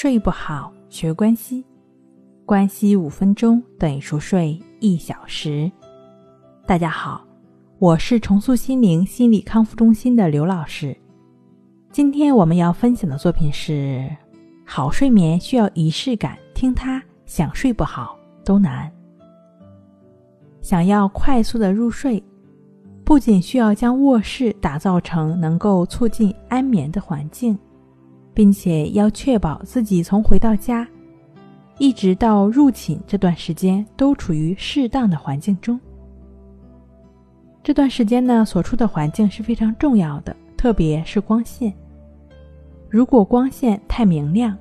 睡不好，学关西，关系五分钟等于熟睡一小时。大家好，我是重塑心灵心理康复中心的刘老师。今天我们要分享的作品是：好睡眠需要仪式感，听它想睡不好都难。想要快速的入睡，不仅需要将卧室打造成能够促进安眠的环境。并且要确保自己从回到家，一直到入寝这段时间都处于适当的环境中。这段时间呢，所处的环境是非常重要的，特别是光线。如果光线太明亮，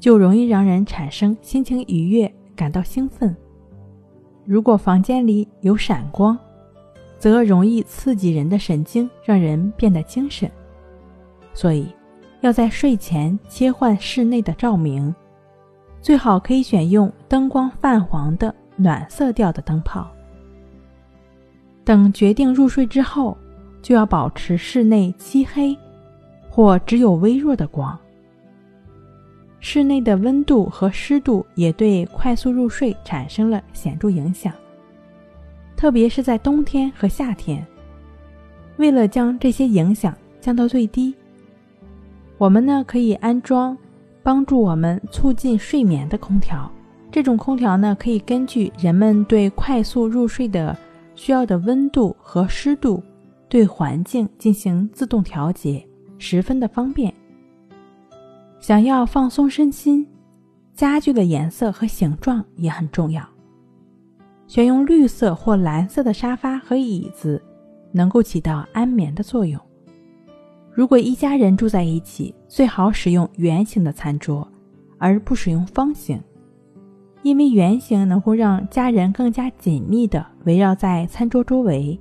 就容易让人产生心情愉悦、感到兴奋；如果房间里有闪光，则容易刺激人的神经，让人变得精神。所以。要在睡前切换室内的照明，最好可以选用灯光泛黄的暖色调的灯泡。等决定入睡之后，就要保持室内漆黑或只有微弱的光。室内的温度和湿度也对快速入睡产生了显著影响，特别是在冬天和夏天。为了将这些影响降到最低。我们呢可以安装帮助我们促进睡眠的空调。这种空调呢可以根据人们对快速入睡的需要的温度和湿度，对环境进行自动调节，十分的方便。想要放松身心，家具的颜色和形状也很重要。选用绿色或蓝色的沙发和椅子，能够起到安眠的作用。如果一家人住在一起，最好使用圆形的餐桌，而不使用方形，因为圆形能够让家人更加紧密地围绕在餐桌周围，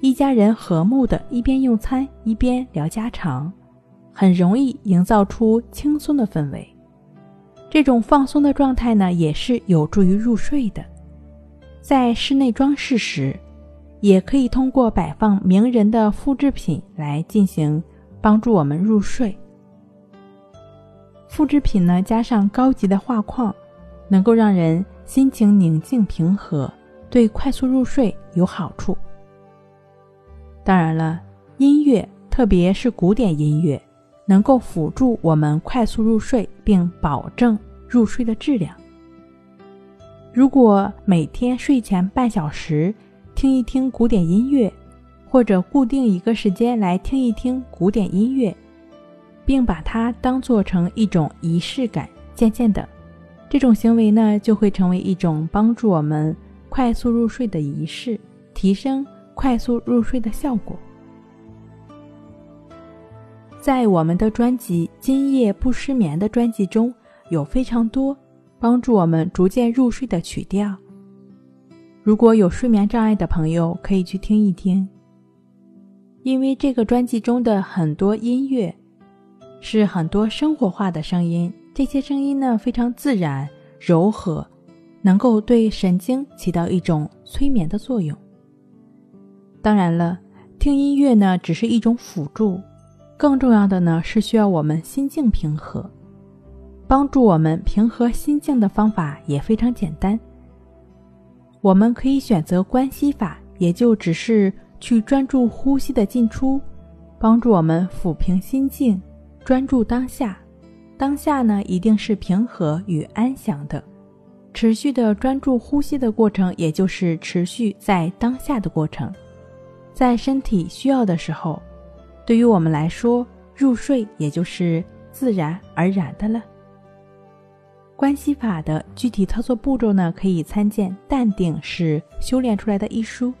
一家人和睦地一边用餐一边聊家常，很容易营造出轻松的氛围。这种放松的状态呢，也是有助于入睡的。在室内装饰时。也可以通过摆放名人的复制品来进行帮助我们入睡。复制品呢，加上高级的画框，能够让人心情宁静平和，对快速入睡有好处。当然了，音乐，特别是古典音乐，能够辅助我们快速入睡，并保证入睡的质量。如果每天睡前半小时，听一听古典音乐，或者固定一个时间来听一听古典音乐，并把它当做成一种仪式感。渐渐的，这种行为呢就会成为一种帮助我们快速入睡的仪式，提升快速入睡的效果。在我们的专辑《今夜不失眠》的专辑中有非常多帮助我们逐渐入睡的曲调。如果有睡眠障碍的朋友，可以去听一听，因为这个专辑中的很多音乐是很多生活化的声音，这些声音呢非常自然、柔和，能够对神经起到一种催眠的作用。当然了，听音乐呢只是一种辅助，更重要的呢是需要我们心境平和。帮助我们平和心境的方法也非常简单。我们可以选择关系法，也就只是去专注呼吸的进出，帮助我们抚平心境，专注当下。当下呢，一定是平和与安详的。持续的专注呼吸的过程，也就是持续在当下的过程。在身体需要的时候，对于我们来说，入睡也就是自然而然的了。关系法的具体操作步骤呢，可以参见《淡定是修炼出来的》一书。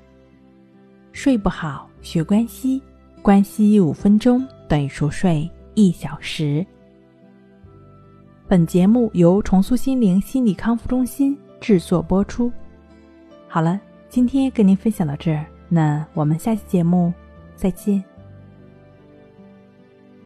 睡不好学关系，关系五分钟等于熟睡一小时。本节目由重塑心灵心理康复中心制作播出。好了，今天跟您分享到这儿，那我们下期节目再见。